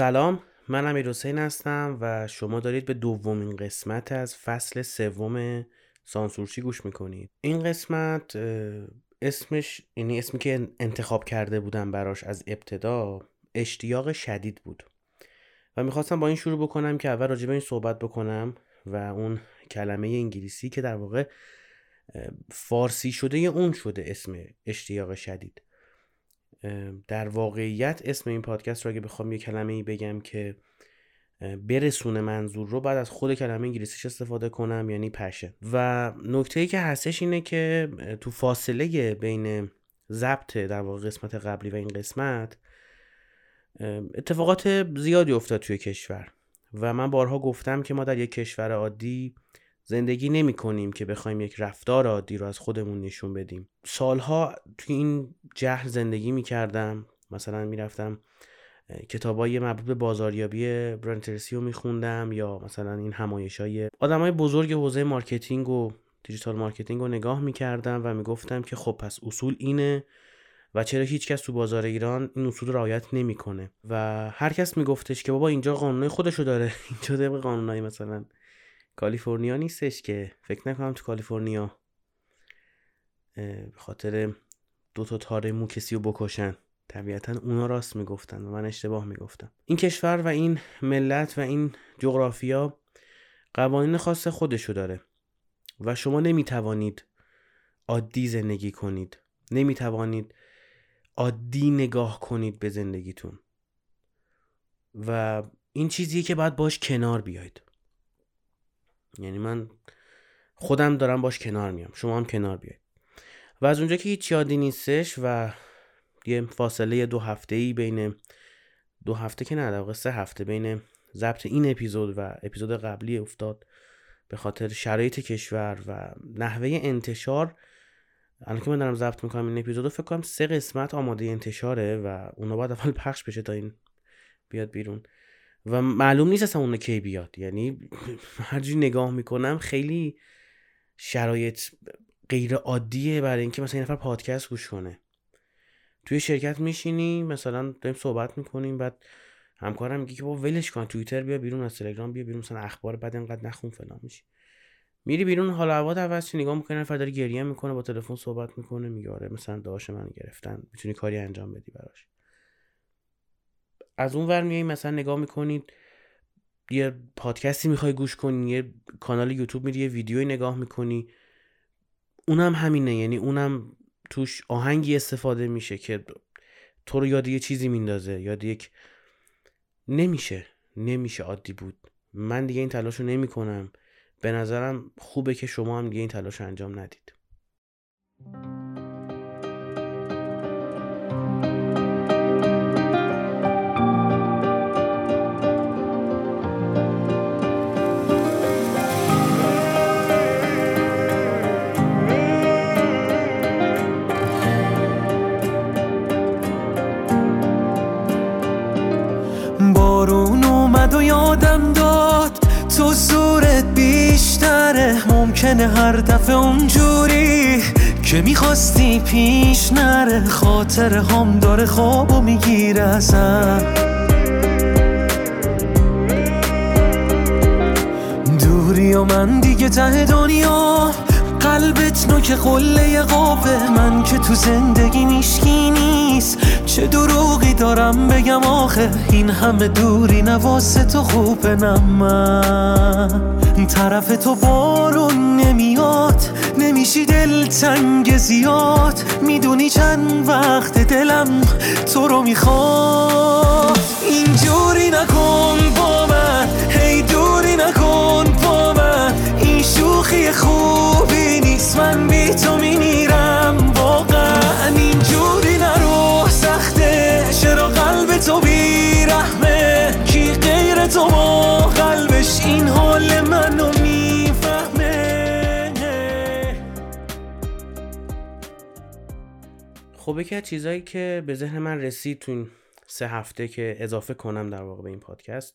سلام من امیر حسین هستم و شما دارید به دومین قسمت از فصل سوم سانسورچی گوش می‌کنید. این قسمت اسمش یعنی اسمی که انتخاب کرده بودم براش از ابتدا اشتیاق شدید بود. و می‌خواستم با این شروع بکنم که اول راجع به این صحبت بکنم و اون کلمه انگلیسی که در واقع فارسی شده اون شده اسم اشتیاق شدید. در واقعیت اسم این پادکست رو اگه بخوام یه کلمه ای بگم که برسونه منظور رو بعد از خود کلمه انگلیسیش استفاده کنم یعنی پشن و نکته ای که هستش اینه که تو فاصله بین ضبط در واقع قسمت قبلی و این قسمت اتفاقات زیادی افتاد توی کشور. و من بارها گفتم که ما در یک کشور عادی زندگی نمی کنیم که بخوایم یک رفتار عادی رو از خودمون نشون بدیم. سالها توی این جهل زندگی می کردم. مثلا می رفتم کتابای مربوط به بازاریابی برنترسی رو میخوندم یا مثلا این همایش های آدم های بزرگ حوزه marketing و digital marketing رو نگاه می‌کردم و می‌گفتم که خب پس اصول اینه و چرا هیچکس تو بازار ایران این اصول رعایت نمی‌کنه و هر کس میگفتش که بابا اینجا قانونای خودشو داره. اینجا طبق قانونای مثلا کالیفرنیا نیستش که. فکر نکنم تو کالیفرنیا. به خاطر دو تا تار مو کسی رو بکشن. طبیعتا اونا راست می‌گفتن و من اشتباه می‌گفتم. این کشور و این ملت و این جغرافیا قوانین خاص خودشو داره و شما نمی‌توانید عادی زندگی کنید. نمی‌توانید عادی نگاه کنید به زندگیتون. و این چیزیه که باید باش کنار بیاید. یعنی من خودم دارم باش کنار میام. شما هم کنار بیاید. و از اونجا که هیچ یادی نیستش و یه فاصله دو هفته ای بین دو هفته که نه در سه هفته بین ضبط این اپیزود و اپیزود قبلی افتاد به خاطر شرایط کشور و نحوه انتشار الان که من دارم ضبط می‌کنم این اپیزود فکر کنم سه قسمت آماده انتشاره و اونا باید اول پخش بشه تا این بیاد بیرون. و معلوم نیست اصلا اون کی بیاد. یعنی هرجوری نگاه می‌کنم خیلی شرایط غیر عادیه برای اینکه مثلا این نفر پادکست گوش کنه. توی شرکت میشینی مثلا داریم صحبت می‌کنیم بعد همکارم میگه که با ولش کن توییتر بیا بیرون از تلگرام بیا بیرون مثلا اخبار بعد انقدر نخون فلان میشی. میری بیرون حالا هوا عوض نگاه می‌کنه نفر داره گریه می‌کنه با تلفن صحبت می‌کنه میگه آره مثلا داش من گرفتن می‌تونی کاری انجام بدی براش. از اون ور میای مثلا نگاه می‌کنید یه پادکستی می‌خوای گوش کنی یه کانال یوتیوب میری یه ویدیوی نگاه می‌کنی اونم همینه. یعنی اونم توش آهنگی استفاده میشه که تو رو یاد یه چیزی میندازه یاد یک نمیشه. نمیشه عادی بود. من دیگه این تلاش رو نمی کنم به نظرم خوبه که شما هم دیگه این تلاش رو انجام ندید. ممکنه هر دفعه اونجوری که می‌خواستی پیش نره. خاطر هم داره خوابو می‌گیره ازم دوری و من دیگه ته دنیا. قلبت نوک قله قابه من که تو زندگی میشکی نیست. چه دروغی دارم بگم آخه؟ این همه دوری نواسه تو خوبه من. طرف تو بارون نمیاد نمیشی دل تنگ زیاد. می‌دونی چند وقت دلم تو رو می‌خواد. اینجوری نکن با من هی دوری نکن با من. این شوخی خوبی نیست من بی تو میمیرم. واقعا بیرحمه کی غیر تو ما قلبش این حال منو می‌فهمه. خب یکی از چیزایی که به ذهن من رسید تو این سه هفته که اضافه کنم در واقع به این پادکست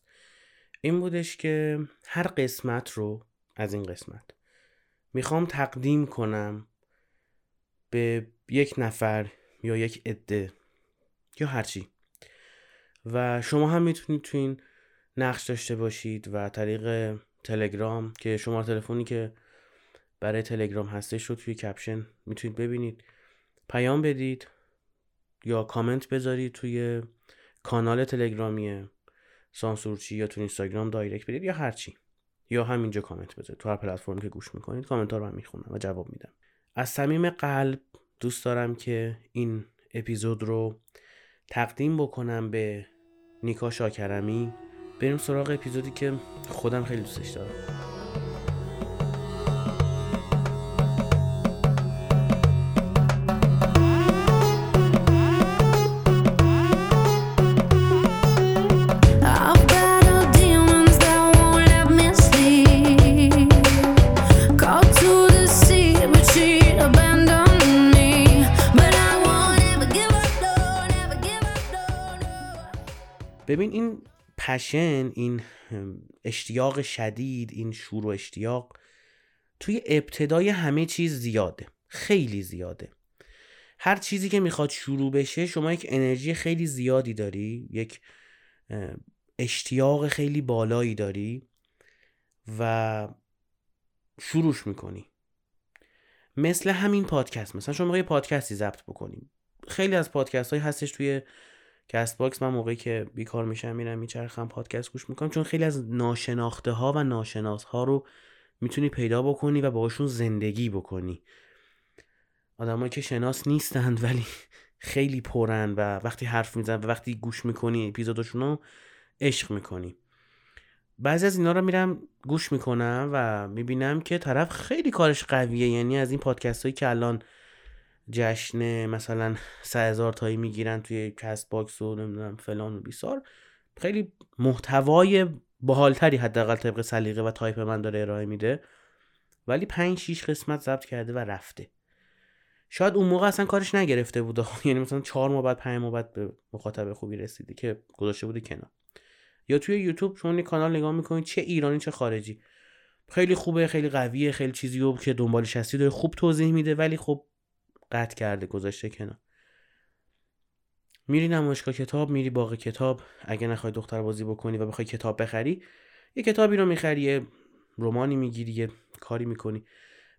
این بودش که هر قسمت رو از این قسمت می‌خوام تقدیم کنم به یک نفر یا یک عده یا هرچی. و شما هم می‌تونید تو این نقش داشته باشید و طریق تلگرام که شماره تلفنی که برای تلگرام هستش رو توی caption می‌تونید ببینید. پیام بدید یا کامنت بذارید توی کانال تلگرامی سانسورچی یا تو اینستاگرام دایرکت بدید یا هرچی یا همینجا کامنت بذارید. تو هر پلتفرمی که گوش می‌کنید کامنت ها رو هم می‌خونم و جواب میدم. از صمیم قلب دوست دارم که این اپیزود رو تقدیم بکنم به نیکا شاکرمی. بریم سراغ اپیزودی که خودم خیلی دوستش دارم. پشن این اشتیاق شدید این شور و اشتیاق توی ابتدای همه چیز زیاده خیلی زیاده. هر چیزی که می‌خواد شروع بشه شما یک انرژی خیلی زیادی داری یک اشتیاق خیلی بالایی داری و شروعش می‌کنی. مثل همین پادکست مثلا شما یه پادکستی ضبط بکنیم خیلی از پادکست های هستش توی کست باکس من موقعی که بیکار میشم میرم میچرخم پادکست گوش می‌کنم. چون خیلی از ناشناخته ها و ناشناس ها رو می‌تونی پیدا بکنی و باهاشون زندگی بکنی. آدمایی که شناس نیستند ولی خیلی پرن و وقتی حرف میزنن و وقتی گوش می‌کنی اپیزودشون رو عشق می‌کنی. بعضی از اینا رو میرم گوش می‌کنم و می‌بینم که طرف خیلی کارش قویه یعنی از این پادکست هایی که الان جشن مثلا سه هزار تایی می‌گیرن توی Castbox و نمی‌دونم فلان و بیسار. خیلی محتوای باحالتری حداقل طبق سلیقه و تایپ من داره ارائه میده. ولی پنج شیش قسمت ضبط کرده و رفته. شاید اون موقع اصلا کارش نگرفته بوده. یعنی مثلا چهار ماه بعد پنج ماه بعد به مخاطب خوبی رسیده که گذاشته بوده کنار. یا توی یوتیوب شما کانال نگاه می‌کنید چه ایرانی چه خارجی. خیلی خوبه خیلی قویه خیلی چیزی که دنبالش هستی داره خوب توضیح میده. ولی خب قطع کرده گذاشته کنار. میری نمایشگاه کتاب میری باغ کتاب. اگه نخوای دختر بازی بکنی و بخوای کتاب بخری یه کتابی رو می‌خری یه رومانی می‌گیری یه کاری می‌کنی.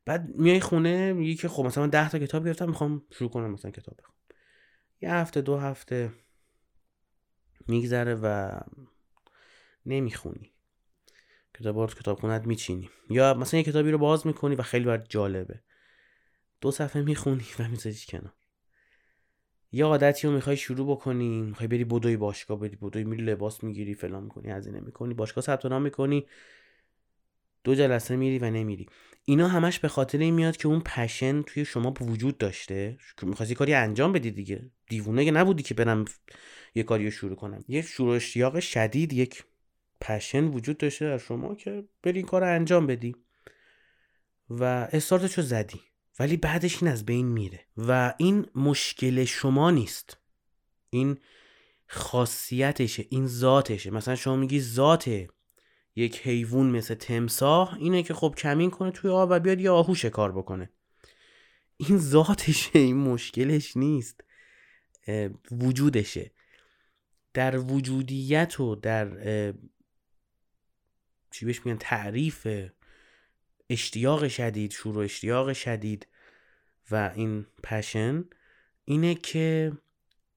بعد میای خونه میگی که خب مثلا 10 تا کتاب گرفتم می‌خوام شروع کنم مثلا کتاب بخونم. یه هفته دو هفته میگذره و نمی‌خونی. کتاب رو کتاب خونت میچینی. یا مثلا یه کتابی رو باز می‌کنی و خیلی برات جالبه. دو صفحه می‌خونی و میذاریش کنار. یه عادتی رو می‌خوای شروع بکنی می‌خوای بری بدوی باشگاه بری بدوی میری لباس می‌گیری فلان می‌کنی هزینه می‌کنی باشگاه ثبت نام می‌کنی دو جلسه میری و نمیری. اینا همش به خاطر این میاد که اون پشن توی شما وجود داشته. می‌خواستی کاری انجام بدی دیگه. دیوونه که نبودی که برم یه کاری رو شروع کنم. یه شروع اشتیاق شدید یک پشن وجود داشته در شما که بری این کار رو انجام بدی. و استارتشو زدی. ولی بعدش این از بین میره و این مشکل شما نیست. این خاصیتشه این ذاتشه. مثلا شما میگی ذات یک حیوان مثل تمساح اینه که خب کمین کنه توی آب و بیاد یه آهو شکار بکنه. این ذاتشه این مشکلش نیست. وجودشه. در وجودیت و در چی بهش میگن تعریف اشتیاق شدید شور و اشتیاق شدید و این پشن اینه که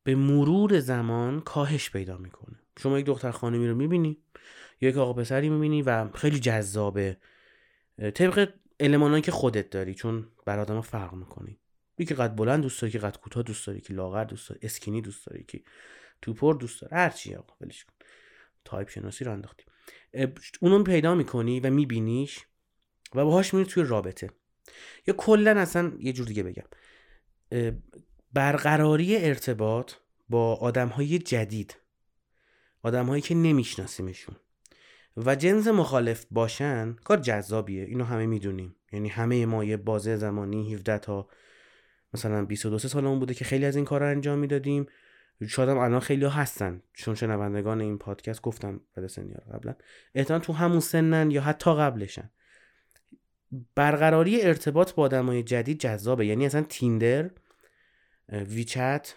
به مرور زمان کاهش پیدا می‌کنه. شما یک دختر خانمی رو می‌بینی یا یک آقا پسری می‌بینی و خیلی جذابه. طبق المانایی که خودت داری چون بر آدم فرق می‌کنی. یکی قد بلند دوست داری که قد کوتاه دوست داری که لاغر دوست داری اسکینی دوست داری که توپر دوست داری هر چی آقا ولش کن. تایپ شناسی رو انداختی. اونو پیدا می‌کنی و میبینیش و باهاش میری توی رابطه. یا کلا اصلا یه جور دیگه بگم. برقراری ارتباط با آدم های جدید. آدم هایی که نمیشناسیمشون. و جنس مخالف باشن کار جذابیه. اینو همه می‌دونیم. یعنی همه ما یه بازه زمانی 17 تا مثلا 22 سالمون بوده که خیلی از این کار رو انجام می‌دادیم. شاید الان خیلی ها هستن. چون شنوندگان این پادکست گفتم قبلا. احتمال تو همون سنن یا حتی قبلشن. برقراری ارتباط با آدمای جدید جذابه. یعنی اصلا Tinder WeChat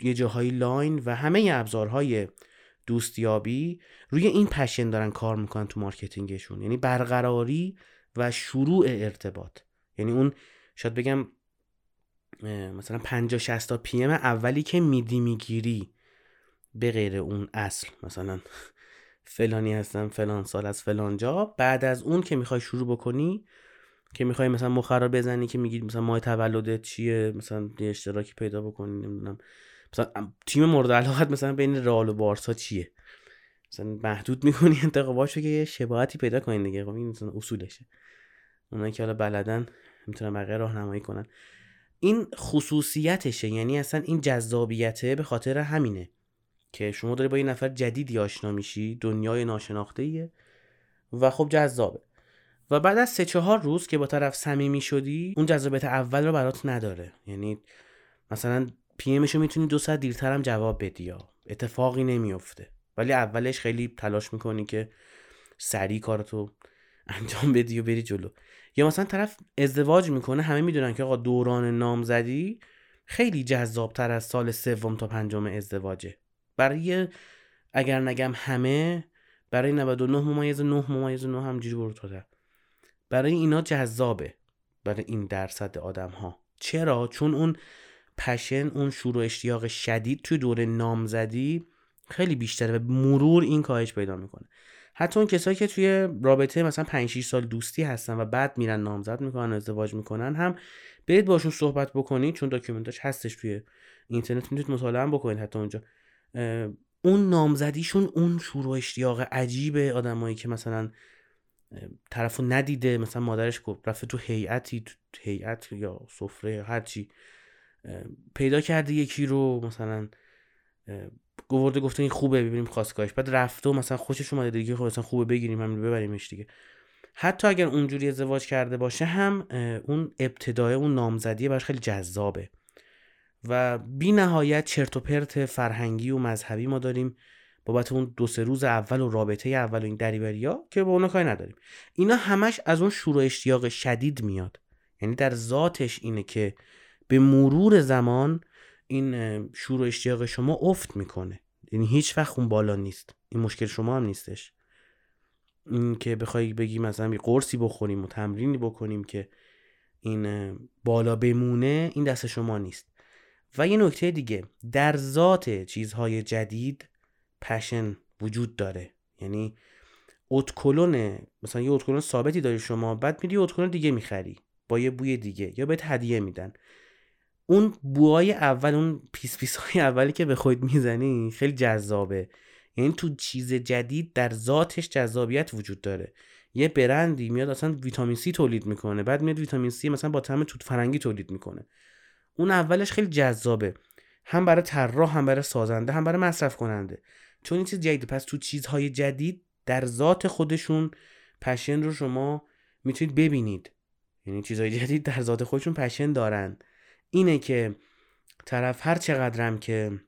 یه جاهای Line و همه ابزارهای دوستیابی روی این passion دارن کار می‌کنن تو marketing شون. یعنی برقراری و شروع ارتباط. یعنی اون شاید بگم مثلا 50 60 تا پی ام اولی که میدی می‌گیری به غیر اون اصل مثلا فلانی هستم فلان سال از فلان جا. بعد از اون که می‌خوای شروع بکنی که می‌خوای مثلا مخرا بزنی که میگی مثلا ماه تولدت چیه مثلا یه اشتراکی پیدا بکنی نمی‌دونم. مثلا تیم مورد علاقت مثلا بین رئال و بارسا چیه؟ مثلا محدود می‌کنی انتخاباشو که یه شباهتی پیدا کنین دیگه. خب این مثلا اصولشه. اونایی که حالا بلدن می‌تونن بقیه راهنمایی کنن. این خصوصیتشه یعنی اصلا این جذابیته به خاطر همینه. که شما داری با یه نفر جدیدی آشنا میشی دنیای ناشناخته ایه و خب جذابه. و بعد از سه چهار روز که با طرف صمیمی شدی اون جذابیت اول رو برات نداره. یعنی مثلا پی امشو می‌تونی دو ساعت دیرتر هم جواب بدی یا اتفاقی نمیفته ولی اولش خیلی تلاش می‌کنی که سریع کارتو انجام بدی و بری جلو. یا مثلا طرف ازدواج می‌کنه همه می‌دونن که آقا دوران نامزدی خیلی جذابتر از سال سوم تا پنجم ازدواجه. برای اگر نگم همه برای 99 ممیز 9 ممیز 9 همجوری برو تو برای اینا جذابه برای این درصد آدم ها چرا؟ چون اون پشن اون شروع اشتیاق شدید توی دوره نامزدی خیلی بیشتره و مرور این کاهش پیدا می‌کنه. حتی اون کسایی که توی رابطه مثلا 5 6 سال دوستی هستن و بعد میرن نامزد می‌کنن ازدواج می‌کنن هم برید باشون صحبت بکنید چون داکیومنتاش هستش توی اینترنت می‌تونید مطالعه بکنید حتی اونجا. اون نامزدیشون اون شروع اشتیاق عجیبه آدمایی که مثلا طرفو ندیده مثلا مادرش گفت رفته تو هیئتی تو هیئت یا سفره هرچی پیدا کرده یکی رو مثلا گورده گفته این خوبه ببینیم خواستگاهش. بعد رفته و مثلا خوشش اومده دیگه خب مثلا خوبه بگیریم همین ببریمش دیگه. حتی اگر اونجوری ازدواج کرده باشه هم اون ابتدای اون نامزدیه براش خیلی جذابه. و بی نهایت چرت و پرت فرهنگی و مذهبی ما داریم. بابت اون دو سه روز اول و رابطه اول و این دریوریا که با اونا کاری نداریم. اینا همش از اون شروع اشتیاق شدید میاد. یعنی در ذاتش اینه که به مرور زمان این شور و اشتیاق شما افت می‌کنه. یعنی هیچ وقت اون بالا نیست. این مشکل شما هم نیستش. این که بخوای بگی مثلا یه قرصی بخوریم و تمرینی بکنیم که این بالا بمونه این دست شما نیست. و یه نکته دیگه در ذات چیزهای جدید passion وجود داره. یعنی اتکلون مثلا یه اتکلون ثابتی داری شما بعد میری اتکلون دیگه می‌خری با یه بوی دیگه یا بهت هدیه میدن. اون بوهای اول اون پیس پیس های اولی که به خود می‌زنی خیلی جذابه. یعنی تو چیز جدید در ذاتش جذابیت وجود داره. یه برندی میاد اصلا ویتامین سی تولید می‌کنه بعد میاد ویتامین سی مثلا با طعم توت فرنگی تولید می‌کنه. اون اولش خیلی جذابه. هم برای طراح هم برای سازنده هم برای مصرف کننده. چون این چیز جدید پس تو چیزهای جدید در ذات خودشون پشن رو شما می‌تونید ببینید. یعنی چیزهای جدید در ذات خودشون پشن دارن. اینه که طرف هر چقدرم که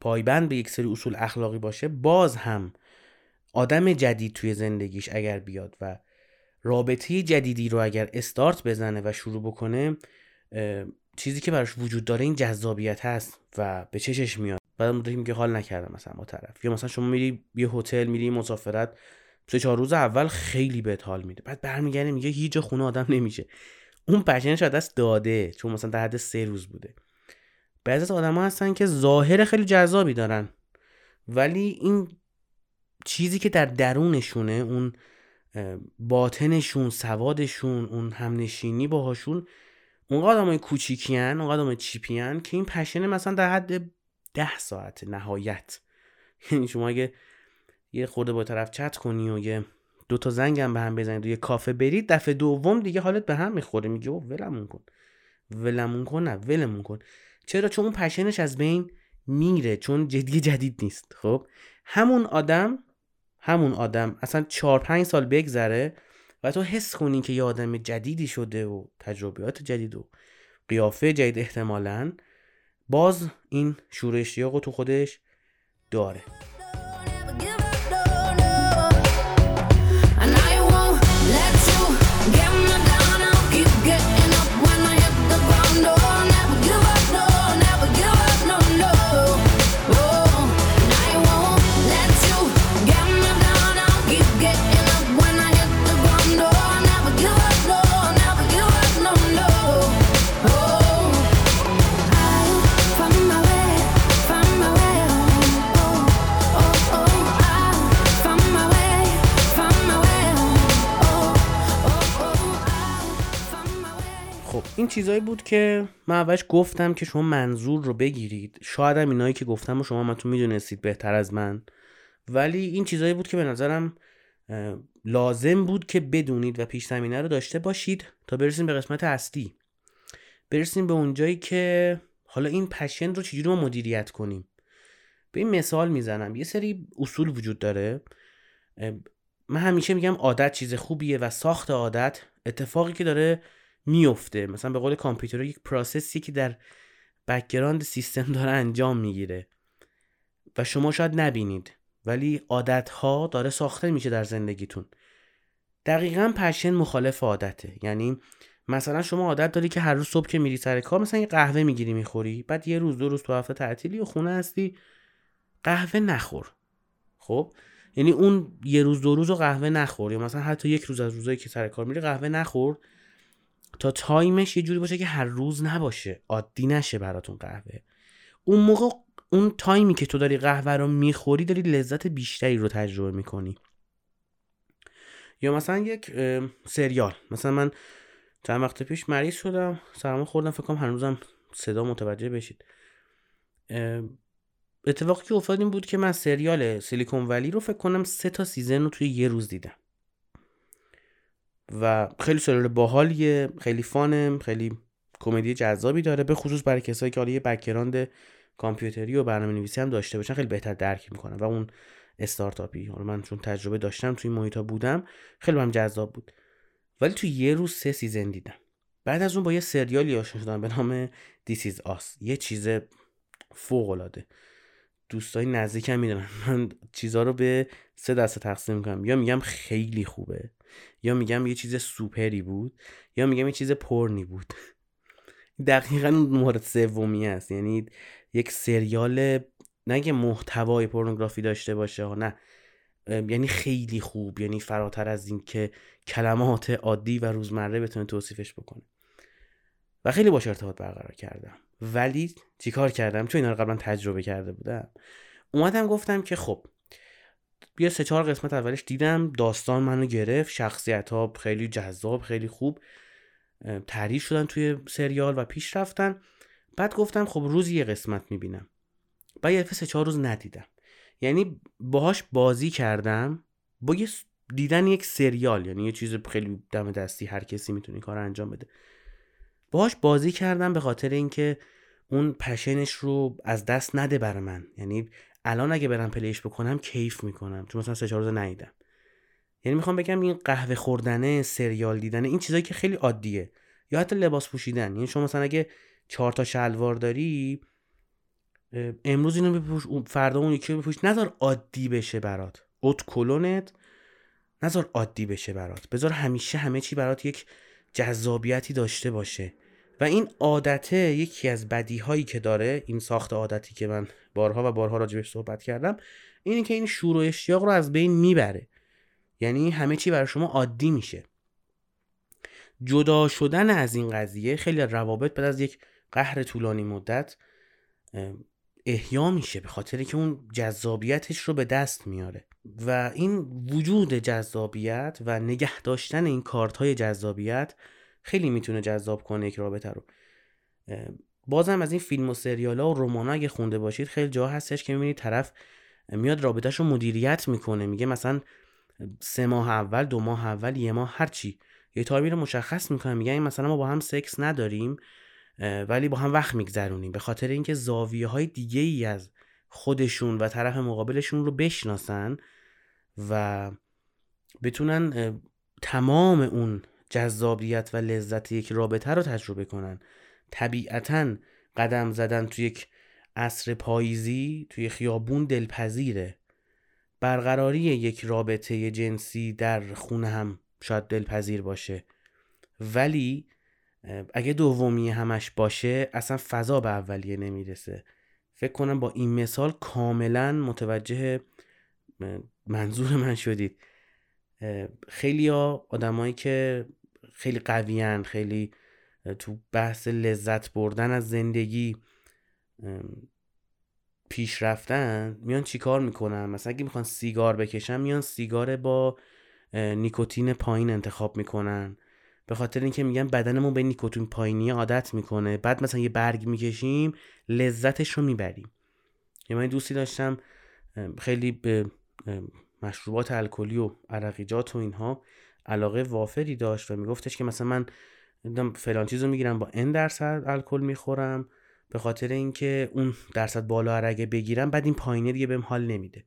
پایبند به یک سری اصول اخلاقی باشه باز هم آدم جدید توی زندگیش اگر بیاد و رابطه جدیدی رو اگر استارت بزنه و شروع بکنه چیزی که براش وجود داره این جذابیت هست و به چشش میاد. بعد مدتی که حال نکردم مثلا با طرف. یا مثلا شما میری یه هتل میری مسافرت سه چهار روز اول خیلی بهت حال میده. بعد برمیگردی میگه هیچ خونه آدم نمیشه. اون پشنش از دست داده چون مثلا در حد سه روز بوده. بعضی از آدم ها هستن که ظاهر خیلی جذابی دارن. ولی این چیزی که در درونشونه اون باطنشون سوادشون اون همنشینی باهاشون اون آدم های کوچیکی هن اون آدم های چیپی که این پشنه مثلا در حد ده ساعت نهایت. یعنی شما اگه یه خورده با طرف چت کنی و یه دو تا زنگم به هم بزنید و یه کافه برید دفعه دوم دیگه حالت به هم می‌خوره. میگه ولمون کن. ولمون کن نه ولمون کن. چرا؟ چون اون پشنش از بین میره چون جدی جدید نیست خب؟ همون آدم همون آدم اصلا چهار پنج سال بگذره و تو حس کنی که یه آدم جدیدی شده و تجربیات جدید و قیافه جدید احتمالا باز این شورش تو خودش داره. این چیزایی بود که من اولش گفتم که شما منظور رو بگیرید. شاید هم اینایی که گفتم و شما من تو می‌دونستید بهتر از من. ولی این چیزایی بود که به نظرم لازم بود که بدونید و پیش زمینه رو داشته باشید تا برسیم به قسمت اصلی. برسیم به اونجایی که حالا این پشن رو چجوری ما مدیریت کنیم. به این مثال می‌زنم. یه سری اصول وجود داره. من همیشه میگم عادت چیز خوبیه و ساخت عادت اتفاقی که داره میفته مثلا به قول کامپیوتر یک process ی که در background سیستم داره انجام می‌گیره. و شما شاید نبینید ولی عادت ها داره ساخته میشه در زندگیتون. دقیقا passion مخالف عادته. یعنی مثلا شما عادت داری که هر روز صبح که میری سر کار مثلا یه قهوه می‌گیری می‌خوری بعد یه روز دو روز تو هفته تعطیلی و خونه هستی قهوه نخور. خب؟ یعنی اون یه روز دو روز قهوه نخور. یا مثلا حتی یک روز از روزایی که سر کار میری قهوه نخور. تا time ش یه جوری باشه که هر روز نباشه. عادی نشه براتون قهوه. اون موقع اون time ی که تو داری قهوه رو می‌خوری داری لذت بیشتری رو تجربه می‌کنی. یا مثلا یک سریال. مثلا من چند وقت پیش مریض شدم سرما خوردم فکر کنم هنوزم صدا متوجه بشید. اتفاقی که افتاد این بود که من سریال Silicon Valley رو فکر کنم سه تا season رو توی یه روز دیدم. و خیلی سریال باحالیه خیلی fun ه خیلی کمدی جذابی داره به خصوص برای کسایی که حالا یه background کامپیوتری و برنامه نویسی هم داشته باشن خیلی بهتر درک می‌کنن و اون استارتاپی. حالا من چون تجربه داشتم توی محیطا بودم خیلی هم جذاب بود. ولی توی یه روز سه season دیدم. بعد از اون با یه سریالی آشنا شدم به نام is Us. یه چیز فوق العاده دوستای نزدیکم می‌دونن. من چیزها رو به سه دسته تقسیم می‌کنم. یا میگم خیلی خوبه. یا میگم یه چیز سوپری بود. یا میگم یه چیز پرنی بود. دقیقا مورد سومی است یعنی یک سریال نه که محتوای پورنوگرافی داشته باشه نه. یعنی خیلی خوب. یعنی فراتر از این که کلمات عادی و روزمره بتونه توصیفش بکنه. خیلی باش ارتباط برقرار کردم. ولی چیکار کردم؟ چون اینا رو قبلا تجربه کرده بودم. اومدم گفتم که خب بیا سه چهار قسمت اولش دیدم داستان منو گرفت شخصیت ها خیلی جذاب خیلی خوب تعریف شدن توی سریال و پیش رفتن. بعد گفتم خب روز یه قسمت می‌بینم. بعد یه سه چهار روز ندیدم. یعنی باهاش بازی کردم با یه دیدن یک سریال. یعنی یه چیز خیلی دم دستی هر کسی می‌تونه کار انجام بده. باهاش بازی کردم به خاطر اینکه اون پشنش رو از دست نده بر من. یعنی الان اگه برم پلیش بکنم کیف می‌کنم. چون مثلا سه چهار روز نیدم یعنی می‌خوام بگم این قهوه خوردنه سریال دیدن این چیزایی که خیلی عادیه. یا حتی لباس پوشیدن. یعنی شما مثلا اگه چهار تا شلوار داری امروز اینو بپوش فردا اون یکی بپوش. نذار عادی بشه برات. اوت کلونت. نذار عادی بشه برات. بذار همیشه همه چی برات یک جذابیتی داشته باشه. و این عادته یکی از بدی هایی که داره این ساخت عادتی که من بارها و بارها راجبش صحبت کردم اینه که این شور و اشتیاق رو از بین می‌بره. یعنی همه چی برای شما عادی میشه. جدا شدن از این قضیه خیلی روابط بعد از یک قهر طولانی مدت احیا میشه به خاطر که اون جذابیتش رو به دست میاره. و این وجود جذابیت و نگه داشتن این کارت های جذابیت خیلی می‌تونه جذاب کنه یک رابطه رو. بازم از این فیلم و سریال ها و رمان اگه خونده باشید خیلی جا هستش که می‌بینید طرف میاد رابطهش رو مدیریت می‌کنه. میگه مثلا سه ماه اول دو ماه اول یه ماه هرچی یه تایمی رو مشخص می‌کنه. میگه مثلا ما با هم سکس نداریم. ولی با هم وقت میگذرونیم. به خاطر اینکه زاویه های دیگه ای از خودشون و طرف مقابلشون رو بشناسن و بتونن تمام اون جذابیت و لذت یک رابطه رو تجربه کنن. طبیعتا قدم زدن توی یک عصر پاییزی توی خیابون دلپذیره. برقراری یک رابطه جنسی در خونه هم شاید دلپذیر باشه. ولی اگه دومی همش باشه اصلا فضا به اولیه نمی‌رسه. فکر کنم با این مثال کاملا متوجه منظور من شدید. خیلی ها آدمایی که خیلی قویان خیلی تو بحث لذت بردن از زندگی پیش رفتن میان چیکار می‌کنن؟ مثلا اگه می‌خوان سیگار بکشن میان سیگار با نیکوتین پایین انتخاب می‌کنن. به خاطر اینکه میگن بدنمون به نیکوتین پایینی عادت می‌کنه. بعد مثلا یه برگ می‌کشیم لذتش رو می‌بریم. یه من دوستی داشتم خیلی به مشروبات الکلی و عرقیجات و اینها علاقه وافری داشت و میگفتش که مثلا من فلان چیز رو می‌گیرم با این درصد الکل می‌خورم. به خاطر اینکه اون درصد بالا اگه بگیرم بعد این پایینه دیگه بهم حال نمیده.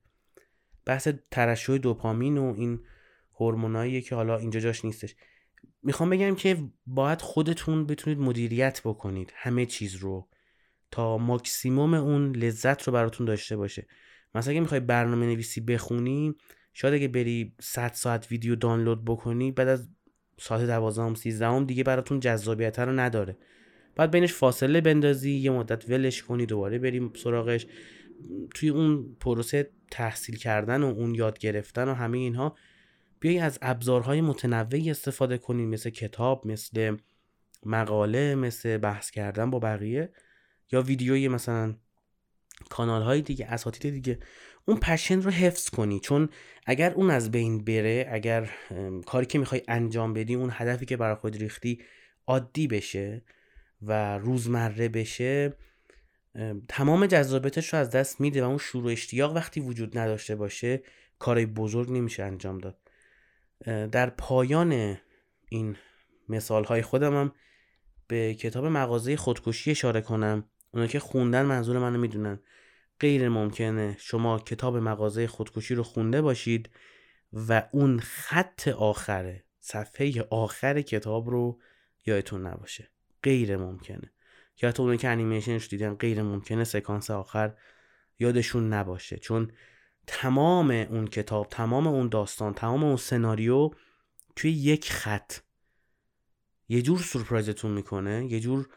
بحث ترشح دوپامین و این هورمونایی که حالا اینجا جاش نیستش. می‌خوام بگم که باید خودتون بتونید مدیریت بکنید همه چیز رو تا ماکسیموم اون لذت رو براتون داشته باشه. مثلا اگه می‌خوای برنامه نویسی بخونی شاید اگه بری 100 ساعت ویدیو دانلود بکنی بعد از ساعت 12 13 دیگه براتون جذابیت رو نداره. بعد بینش فاصله بندازی یه مدت ولش کنی دوباره بریم سراغش. توی اون پروسه تحصیل کردن و اون یاد گرفتن و همه اینها بیایی از ابزارهای متنوعی استفاده کنی مثل کتاب مثل مقاله مثل بحث کردن با بقیه یا ویدیوی مثلا کانال های دیگه اساتید دیگه. اون پشن رو حفظ کنی. چون اگر اون از بین بره اگر کاری که می‌خوای انجام بدی اون هدفی که برای خود ریختی عادی بشه و روزمره بشه تمام جذابیتش رو از دست میده و اون شروع اشتیاق وقتی وجود نداشته باشه کارای بزرگ نمیشه انجام داد. در پایان این مثال های خودم هم به کتاب مغازه خودکشی اشاره کنم. اونا که خوندن منظور منو می‌دونن. غیر ممکنه شما کتاب مغازه خودکشی رو خونده باشید و اون خط آخره صفحه آخر کتاب رو یادتون نباشه. غیر ممکنه. یا حتی اونایی که انیمیشنش دیدن غیر ممکنه سکانس آخر یادشون نباشه. چون تمام اون کتاب تمام اون داستان تمام اون سناریو توی یک خط. یه جور سورپرایزتون می‌کنه یه جور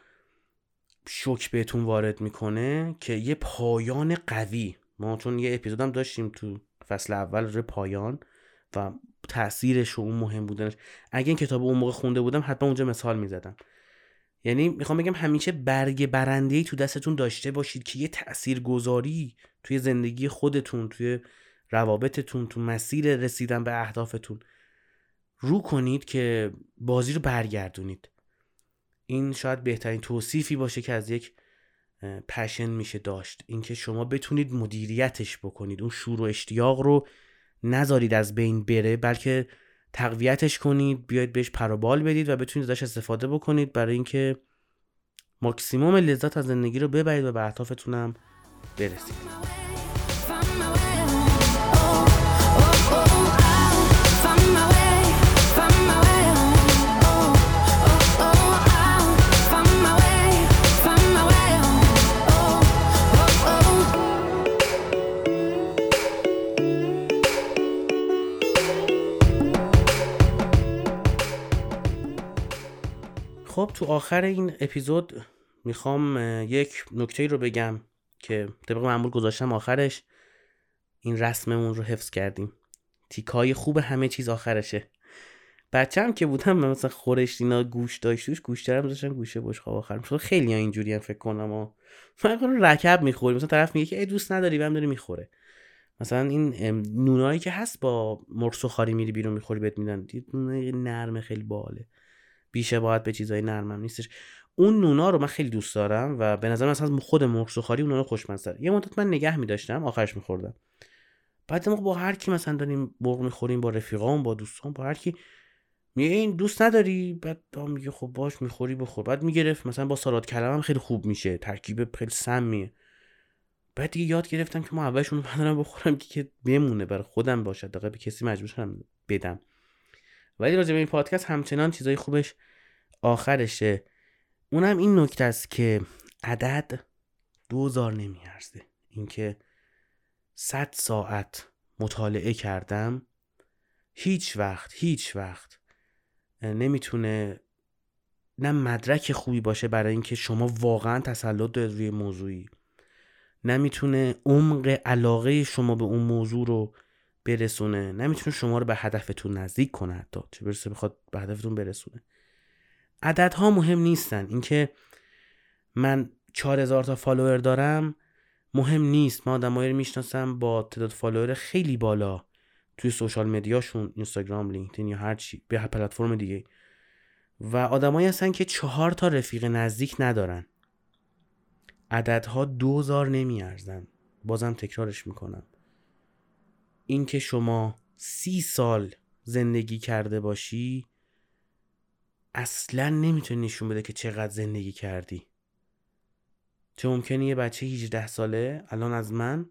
شوک بهتون وارد می‌کنه که یه پایان قوی. ما چون یه اپیزودم داشتیم تو فصل اول رو پایان و تاثیرش و اون مهم بودنش. اگه این کتاب اون موقع خونده بودم حتما اونجا مثال می‌زدم. یعنی می‌خوام بگم همیشه برگ برنده تو دستتون داشته باشید که یه تأثیر گذاری توی زندگی خودتون توی روابطتون تو مسیر رسیدن به اهدافتون رو کنید که بازی رو برگردونید. این شاید بهترین توصیفی باشه که از یک پشن میشه داشت. اینکه شما بتونید مدیریتش بکنید. اون شور و اشتیاق رو نذارید از بین بره بلکه تقویتش کنید بیاید بهش پروبال بدید و بتونید ازش استفاده بکنید برای اینکه ماکسیموم لذت از زندگی رو ببرید و به اهدافتون هم برسید. خب تو آخر این اپیزود می‌خوام یک نکته رو بگم که طبق معمول گذاشتم آخرش. این رسممون رو حفظ کردیم. تیکای خوب همه چیز آخرشه. بچه که بودم مثلا خورشت اینا گوش داشت توش گوش دارم داشتم گوشه باش خواب آخر میشه خیلی ها اینجوری هم فکر کنم و من رکب می‌خوریم. مثلا طرف میگه که دوست نداری بهم داری می‌خوره. مثلا این نونایی که هست با مرغ خاری میری بیرون می‌خوری بهت میدن. نونه نرم خیلی باله. بیشه باید به چیزای نرمم نیستش. اون نونا رو من خیلی دوست دارم و به نظر من خود مرغ سوخاری اون خوشمزه یه مدت من نگه میداشتم آخرش میخوردم. بعد ما با هر کی مثلا داریم مرغ می‌خوریم با رفیقام با دوستان با هر کی. میگه این دوست نداری؟ بعد میگه خب باش می‌خوری بخور. بعد می‌گرفت مثلا با سالاد کلم هم خیلی خوب میشه. ترکیب خیلی سمیه. بعد دیگه یاد گرفتم که ما اولش اون رو بخورم که بمونه برای خودم باشه. دقیقا به کسی مجبور بدم. ولی راجع به این پادکست همچنان چیزای خوبش آخرشه. اونم این نکته است که عدد دوزار نمیارزه. اینکه صد ساعت مطالعه کردم هیچ وقت هیچ وقت نمی‌تونه نه مدرک خوبی باشه برای اینکه شما واقعا تسلط دارید روی موضوعی. نمی‌تونه عمق علاقه شما به اون موضوع رو برسونه. نمی‌تونه شما رو به هدفتون نزدیک کنه حتی. چه برسه بخواد به هدفتون برسونه. عددها مهم نیستن. اینکه من 4000 تا follower دارم مهم نیست. من آدمایی رو می‌شناسم با تعداد follower خیلی بالا توی social media شون اینستاگرام لینکدین یا هر چی یه پلتفرم دیگه. و آدمایی هستن که چهار تا رفیق نزدیک ندارن. عددها دوزار نمیارزن. بازم تکرارش می‌کنم. اینکه شما سی سال زندگی کرده باشی اصلا نمی‌تونه نشون بده که چقدر زندگی کردی. چه ممکنه یه بچه 18 ساله الان از من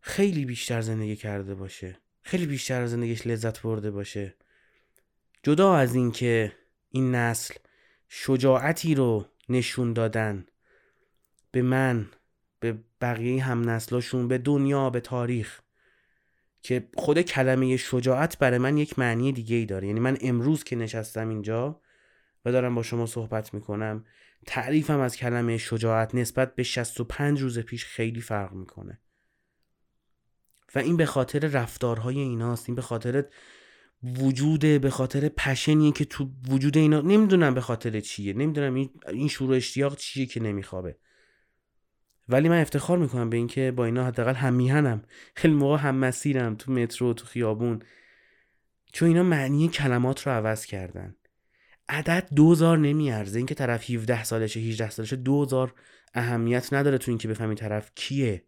خیلی بیشتر زندگی کرده باشه. خیلی بیشتر از زندگیش لذت برده باشه. جدا از اینکه این نسل شجاعتی رو نشون دادن به من به بقیه هم نسلاشون به دنیا به تاریخ. که خود کلمه شجاعت برای من یک معنی دیگه ای داره. یعنی من امروز که نشستم اینجا و دارم با شما صحبت می‌کنم تعریفم از کلمه شجاعت نسبت به 65 روز پیش خیلی فرق می‌کنه. و این به خاطر رفتارهای ایناست. این به خاطر وجوده به خاطر پشنیه که تو وجود اینا نمی‌دونم به خاطر چیه. نمی‌دونم این این شروع اشتیاق چیه که نمیخوابه. ولی من افتخار می‌کنم به اینکه با اینا حداقل هم خیلی موقع هم مسیرم تو مترو تو خیابون. چون اینا معنی کلمات رو عوض کردن. عدد دوزار نمیارزه. اینکه طرف 17 سالشه 18 سالشه دوزار اهمیت نداره تو اینکه بفهمی طرف کیه.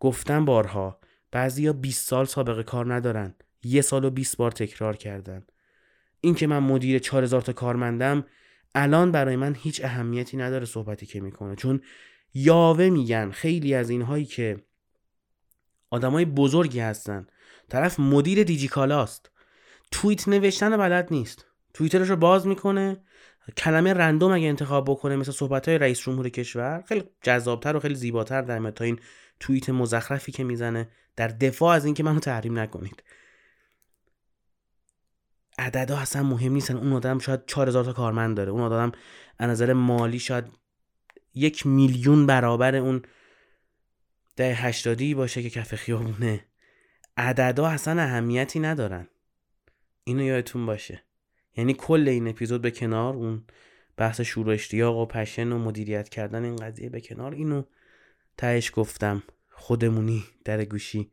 گفتم بارها بعضیا 20 سال سابقه کار ندارن. یه سال و 20 بار تکرار کردن. اینکه من مدیر 4000 تا کارمندم الان برای من هیچ اهمیتی نداره صحبتی که می‌کنه. چون یاوه میگن. خیلی از اینهایی که آدمای بزرگی هستن. طرف مدیر دیجیکالاست توییت نوشتن بلد نیست. توییترش رو باز می‌کنه. کلمه رندوم اگه انتخاب بکنه مثل صحبت های رئیس جمهور کشور خیلی جذابتر و خیلی زیباتر در تا این توییت مزخرفی که می‌زنه در دفاع از اینکه منو تحریم نکنید. عددا اصلا مهم نیستن. اون آدم شاید 4000 تا کارمند داره. اون آدم از نظر مالی شاید یک میلیون برابر اون ده هشتادی باشه که کف خیابونه. عددا اصلا اهمیتی ندارن. اینو یادتون باشه. یعنی کل این اپیزود به کنار اون بحث شور و اشتیاق و پشن و مدیریت کردن این قضیه به کنار. اینو تهش گفتم. خودمونی در گوشی.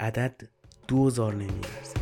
عدد دوزار نمیارزه